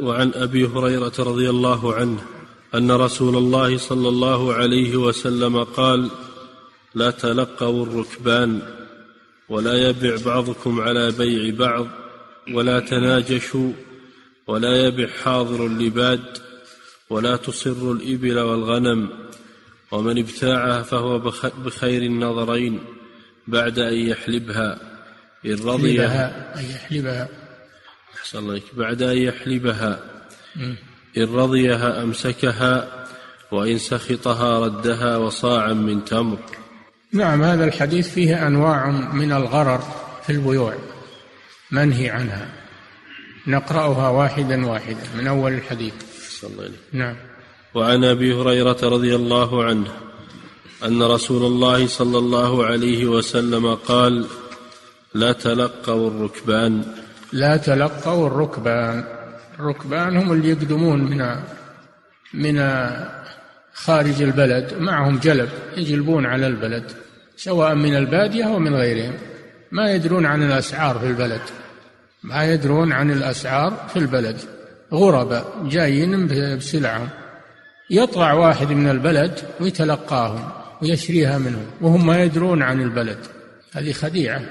وعن أبي هريرة رضي الله عنه أن رسول الله صلى الله عليه وسلم قال لا تلقوا الركبان ولا يبع بعضكم على بيع بعض ولا تناجشوا ولا يبع حاضر لباد ولا تصر الإبل والغنم ومن ابتاعها فهو بخير النظرين بعد أن يحلبها إن رضيها أن يحلبها. أحسن الله بعد أن يحلبها إن رضيها أمسكها وإن سخطها ردها وصاعا من تمر. نعم هذا الحديث فيه أنواع من الغرر في البيوع. منهي عنها. نقرأها واحدا واحدا من أول الحديث. صلى الله عليه نعم. وعن أبي هريرة رضي الله عنه أن رسول الله صلى الله عليه وسلم قال لا تلقوا الركبان. لا تلقوا الركبان. الركبان هم اللي يقدمون من من خارج البلد. معهم جلب يجلبون على البلد سواء من البادية أو من غيرهم. ما يدرون عن الأسعار في البلد. ما يدرون عن الأسعار في البلد. غرباء جايين بسلعهم. يطلع واحد من البلد ويتلقاهم ويشريها منهم وهم ما يدرون عن البلد. هذه خديعة.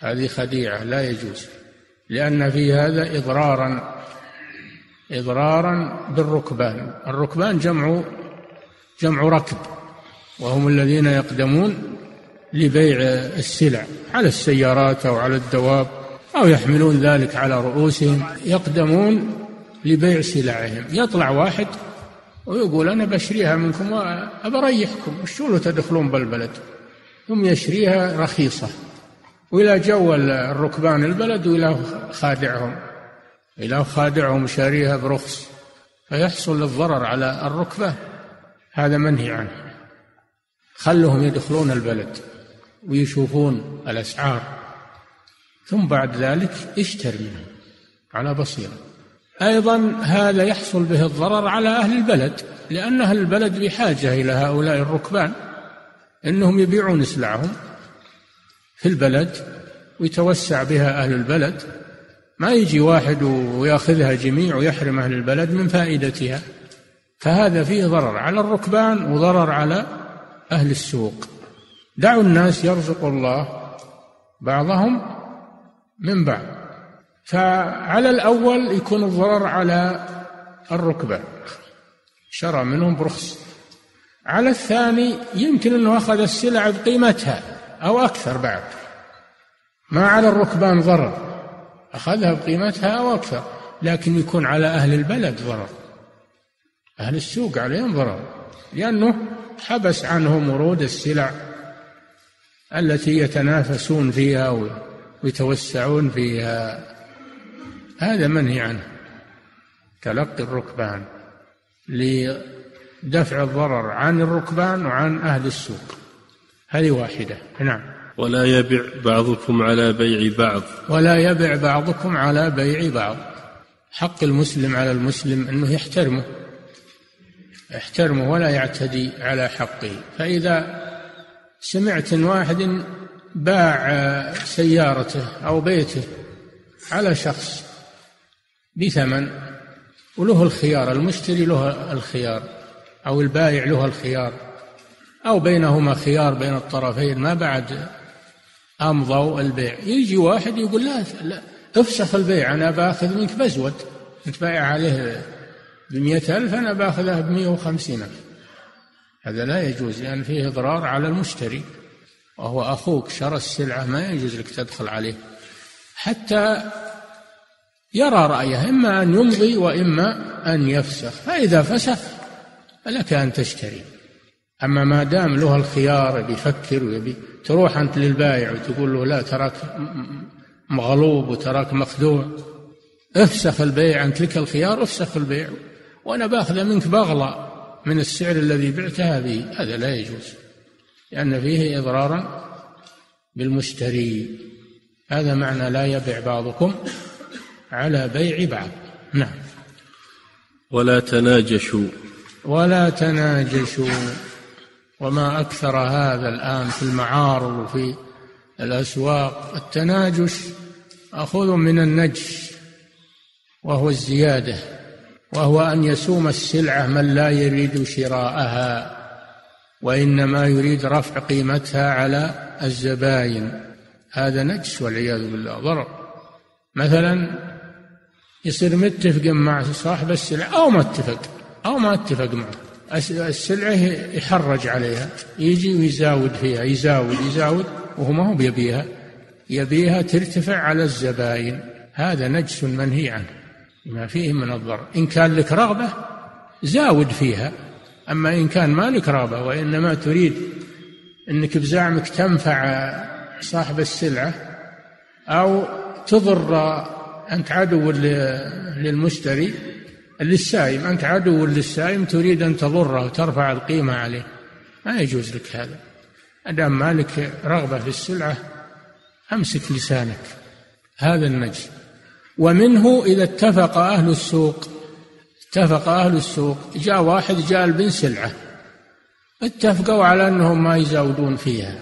هذه خديعة لا يجوز. لأن في هذا إضرارا إضرارا بالركبان. الركبان جمع جمع ركب وهم الذين يقدمون لبيع السلع على السيارات أو على الدواب أو يحملون ذلك على رؤوسهم. يقدمون لبيع سلعهم. يطلع واحد ويقول أنا بشريها منكم وأبريحكم. وشو تدخلون بالبلد؟ ثم يشريها رخيصة. وإلى جو الركبان البلد وإلى خادعهم. إلى خادعهم شاريها برخص. فيحصل الضرر على الركبة. هذا منهي عنه. خلهم يدخلون البلد ويشوفون الأسعار. ثم بعد ذلك اشتر منهم على بصيرة. أيضا هذا يحصل به الضرر على أهل البلد لأن أهل البلد بحاجة إلى هؤلاء الركبان. إنهم يبيعون سلعهم في البلد ويتوسع بها أهل البلد ما يجي واحد ويأخذها جميع ويحرم أهل البلد من فائدتها. فهذا فيه ضرر على الركبان وضرر على أهل السوق. دعوا الناس يرزق الله بعضهم من بعض. فعلى الأول يكون الضرر على الركبان شرى منهم برخص. على الثاني يمكن أنه أخذ السلع بقيمتها. أو أكثر بعد. ما على الركبان ضرر. أخذها بقيمتها أو أكثر لكن يكون على أهل البلد ضرر. أهل السوق عليهم ضرر. لأنه حبس عنهم ورود السلع التي يتنافسون فيها ويتوسعون فيها. هذا منهي عنه. تلقي الركبان لدفع الضرر عن الركبان وعن أهل السوق. هذه واحدة. نعم. ولا يبع بعضكم على بيع بعض. ولا يبع بعضكم على بيع بعض. حق المسلم على المسلم أنه يحترمه. يحترمه ولا يعتدي على حقه. فإذا سمعت إن واحد باع سيارته أو بيته على شخص بثمن وله الخيار المشتري له الخيار أو البائع له الخيار أو بينهما خيار بين الطرفين ما بعد أمضوا البيع. يجي واحد يقول لا, لا افسخ البيع أنا باخذ منك بزود. أنت بايع عليه بمئة ألف أنا باخذها بمئة وخمسين ألف. هذا لا يجوز لأن فيه إضرار على المشتري. وهو أخوك شرى السلعة ما يجوز لك تدخل عليه. حتى يرى رأيه إما أن يمضي وإما أن يفسخ. فإذا فسخ فلك أن تشتري. أما ما دام له الخيار بيفكر ويبي تروح أنت للبائع وتقول له لا تراك مغلوب وتراك مخدوع. افسخ البيع أنت لك الخيار افسخ البيع. وأنا باخذه منك بغلى من السعر الذي بعتها به هذا لا يجوز. لأن فيه إضرارا بالمشتري. هذا معنى لا يبع بعضكم على بيع بعض. نعم. ولا تناجشوا. ولا تناجشوا. وما أكثر هذا الآن في المعارض وفي الأسواق. التناجش أخذ من النجش وهو الزيادة وهو أن يسوم السلعة من لا يريد شراءها وإنما يريد رفع قيمتها على الزباين. هذا نجس والعياذ بالله. ضرر مثلا يصير متفق مع صاحب السلعة أو ما اتفق أو ما اتفق معه. السلعة يحرج عليها. يجي ويزاود فيها يزاود يزاود وهو ما هو بيبيها. يبيها ترتفع على الزباين. هذا نجس منهي عنه ما فيه من الضرر إن كان لك رغبة زاود فيها. أما إن كان ما لك رغبة وإنما تريد أنك بزعمك تنفع صاحب السلعة أو تضر أنت عدو للمشتري للسائم أنت عدو للسائم تريد أن تضره وترفع القيمة عليه. ما يجوز لك هذا. أدام ما لك رغبة في السلعة أمسك لسانك. هذا النجس. ومنه إذا اتفق أهل السوق اتفق أهل السوق جاء واحد جاء بن سلعة. اتفقوا على أنهم ما يزودون فيها.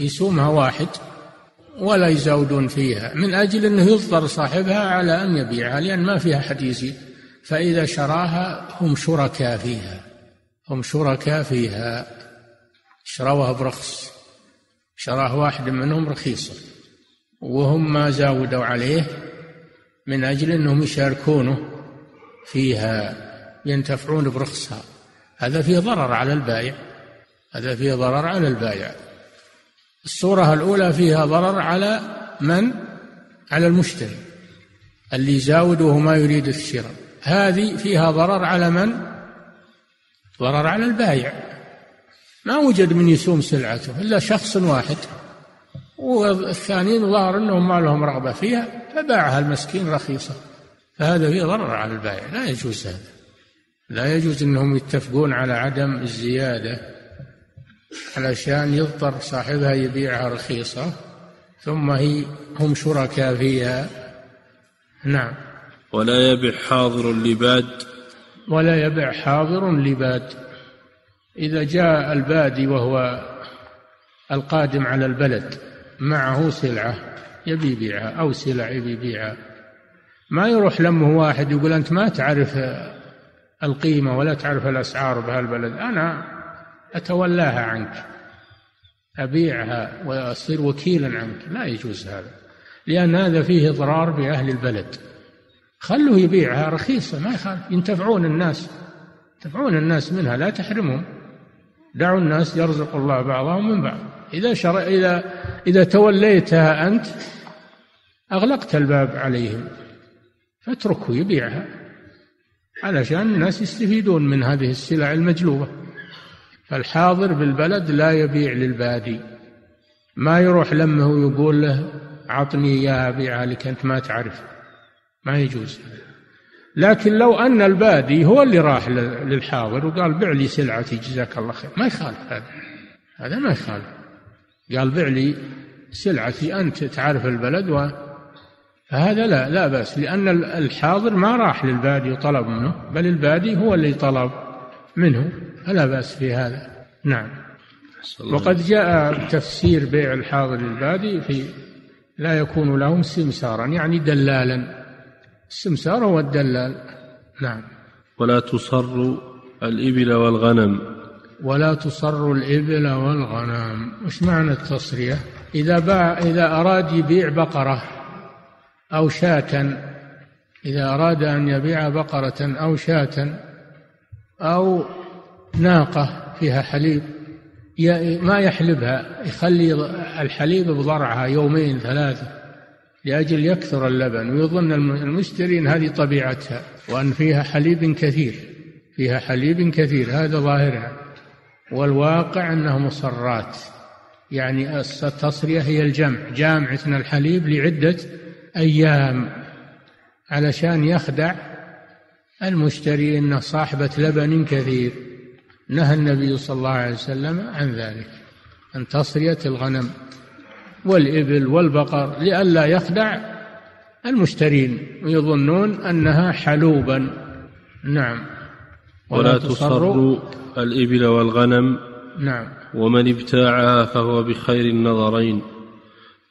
يسومها واحد ولا يزودون فيها من أجل أنه يضطر صاحبها على أن يبيعها لأن ما فيها حد يزيد. فإذا شراها هم شركاء فيها هم شركاء فيها. شروها برخص شراه واحد منهم رخيصا وهم ما زاودوا عليه من أجل أنهم يشاركونه فيها ينتفعون برخصها. هذا فيه ضرر على البائع هذا فيه ضرر على البائع. الصورة الأولى فيها ضرر على من؟ على المشتري اللي يزاود وهو ما يريد الشراء. هذه فيها ضرر على من؟ ضرر على البائع ما وجد من يسوم سلعته إلا شخص واحد. والثانيين ظهر أنهم ما لهم رغبة فيها فباعها المسكين رخيصة. فهذا فيه ضرر على البائع لا يجوز هذا. لا يجوز أنهم يتفقون على عدم الزيادة علشان يضطر صاحبها يبيعها رخيصة ثم هي هم شركاء فيها. نعم. ولا يبع حاضر لباد ولا يبع حاضر لباد إذا جاء البادي وهو القادم على البلد معه سلعة يبي يبيعها أو سلع يبي يبيعها. ما يروح لمه واحد يقول أنت ما تعرف القيمة ولا تعرف الأسعار بهالبلد. أنا أتولاها عنك أبيعها وأصير وكيلا عنك. لا يجوز هذا لأن هذا فيه إضرار بأهل البلد. خلوه يبيعها رخيصة ما يخالف ينتفعون الناس ينتفعون الناس منها لا تحرمهم. دعوا الناس يرزق الله بعضهم من بعض. إذا شر... إذا إذا توليتها أنت أغلقت الباب عليهم فاتركه يبيعها علشان الناس يستفيدون من هذه السلع المجلوبة. فالحاضر بالبلد لا يبيع للبادي. ما يروح لمه ويقول له عطني إياها أبيعها لك أنت ما تعرف. ما يجوز. لكن لو أن البادي هو اللي راح للحاضر وقال بع لي سلعتي جزاك الله خير. ما يخالف هذا. هذا ما يخالف. قال بع لي سلعتي أنت تعرف البلد و فهذا لا لا بأس. لأن الحاضر ما راح للبادي وطلب منه بل البادي هو اللي طلب منه. فلا بأس في هذا. نعم. وقد جاء تفسير بيع الحاضر للبادي في لا يكون لهم سمسارا يعني دلالا. السمسار هو الدلال. نعم. ولا تصر الإبل والغنم. ولا تصر الإبل والغنم. وش معنى التصرية؟ إذا باع إذا أراد يبيع بقرة أو شاة إذا أراد أن يبيع بقرة أو شاة أو ناقة فيها حليب ما يحلبها يخلي الحليب بضرعها يومين ثلاثة. لأجل يكثر اللبن ويظن المشتري أن هذه طبيعتها وأن فيها حليب كثير فيها حليب كثير هذا ظاهرها. والواقع أنها مصرات يعني التصرية هي الجمع جامعة الحليب لعدة أيام علشان يخدع المشتري أنه صاحبة لبن كثير. نهى النبي صلى الله عليه وسلم عن ذلك عن تصرية الغنم. والإبل والبقر لئلا يخدع المشترين ويظنون أنها حلوبا. نعم. ولا تصر الإبل والغنم. نعم. ومن ابتاعها فهو بخير النظرين.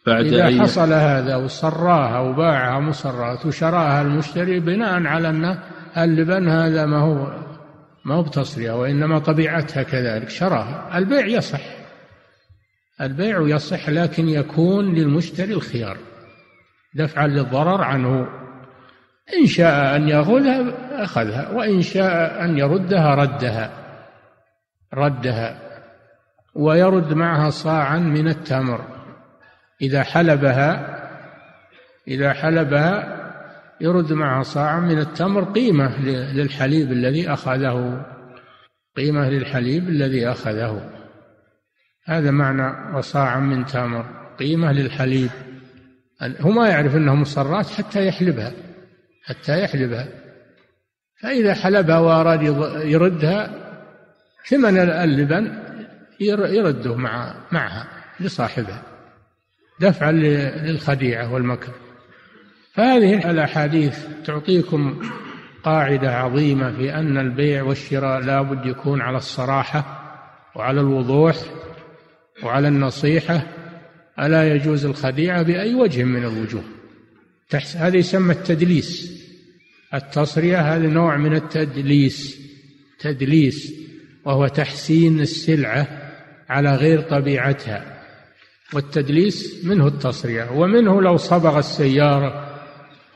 بعد إذا أن حصل هذا وصراها وباعها مصرات وشراها المشتري بناء على أن اللبن هذا ما هو ما هو بتصرية وإنما طبيعتها كذلك. شراها. البيع يصح. البيع يصح لكن يكون للمشتري الخيار دفعا للضرر عنه. إن شاء أن يأخذها أخذها وإن شاء أن يردها ردها ردها ويرد معها صاعا من التمر. إذا حلبها إذا حلبها يرد معها صاعا من التمر قيمة للحليب الذي أخذه قيمة للحليب الذي أخذه. هذا معنى وصاعا من تمر قيمة للحليب. هو ما يعرف أنها مصرات حتى يحلبها حتى يحلبها. فإذا حلبها وأراد يردها ثمن اللبن يرده مع معها لصاحبها دفعا للخديعة والمكر. فهذه الأحاديث تعطيكم قاعدة عظيمة في أن البيع والشراء لا بد يكون على الصراحة وعلى الوضوح. وعلى النصيحة ألا يجوز الخديعة بأي وجه من الوجوه؟ هذا يسمى التدليس. التصرية هذا نوع من التدليس تدليس وهو تحسين السلعة على غير طبيعتها. والتدليس منه التصرية ومنه لو صبغ السيارة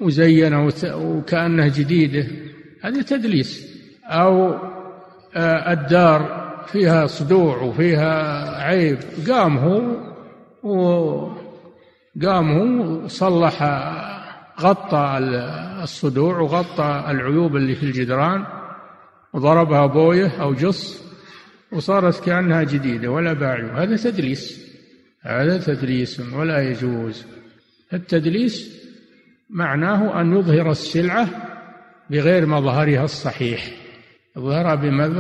وزين وكأنها جديدة هذا تدليس. أو آه، الدار فيها صدوع وفيها عيب. قام هو وقام هو صلح غطى الصدوع وغطى العيوب اللي في الجدران وضربها بويه أو جص وصارت كأنها جديدة ولا باع هذا تدليس هذا تدليس ولا يجوز. التدليس معناه أن يظهر السلعة بغير مظهرها الصحيح. يظهرها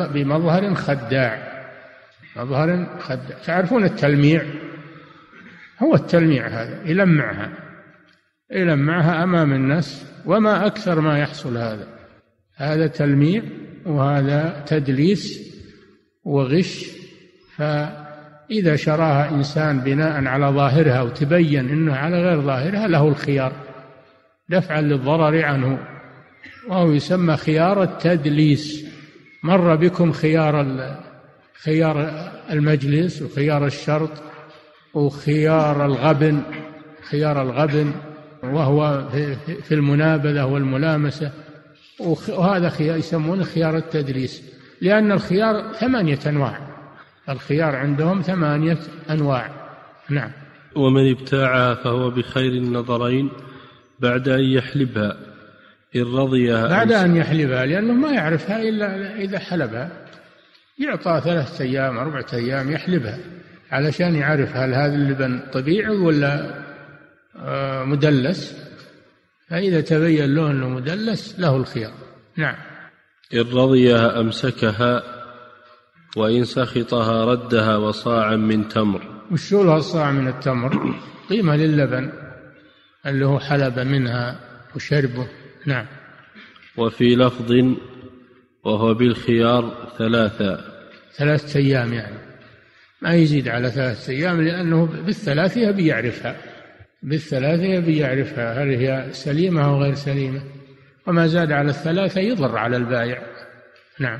بمظهر خداع. مظهر خداع. تعرفون التلميع؟ هو التلميع هذا يلمعها. يلمعها أمام الناس وما أكثر ما يحصل هذا. هذا تلميع وهذا تدليس وغش. فإذا شراها إنسان بناء على ظاهرها وتبين أنه على غير ظاهرها له الخيار. دفعا للضرر عنه. وهو يسمى خيار التدليس. مر بكم خيار خيار المجلس وخيار الشرط وخيار الغبن خيار الغبن وهو في المنابذة والملامسة وهذا خيار يسمونه خيار التدريس لأن الخيار ثمانية أنواع الخيار عندهم ثمانية أنواع. نعم. ومن ابتاعها فهو بخير النظرين بعد أن يحلبها. إن رضيها بعد أن يحلبها لأنه ما يعرفها إلا إذا حلبها يعطى ثلاثة أيام أربعة أيام يحلبها علشان يعرف هل هذا اللبن طبيعي ولا آه، مدلس. فإذا تبين له أنه مدلس له الخيار. نعم. إن رضيها أمسكها وإن سخطها ردها وصاعا من تمر. وش لها الصاع من التمر قيمة للبن اللي هو حلب منها وشربه. نعم. وفي لفظ وهو بالخيار ثلاثة. ثلاثة أيام يعني. ما يزيد على ثلاثة أيام لأنه بالثلاثة يبي يعرفها. بالثلاثة يبي يعرفها. هل هي سليمة أو غير سليمة. وما زاد على الثلاثة يضر على البائع نعم.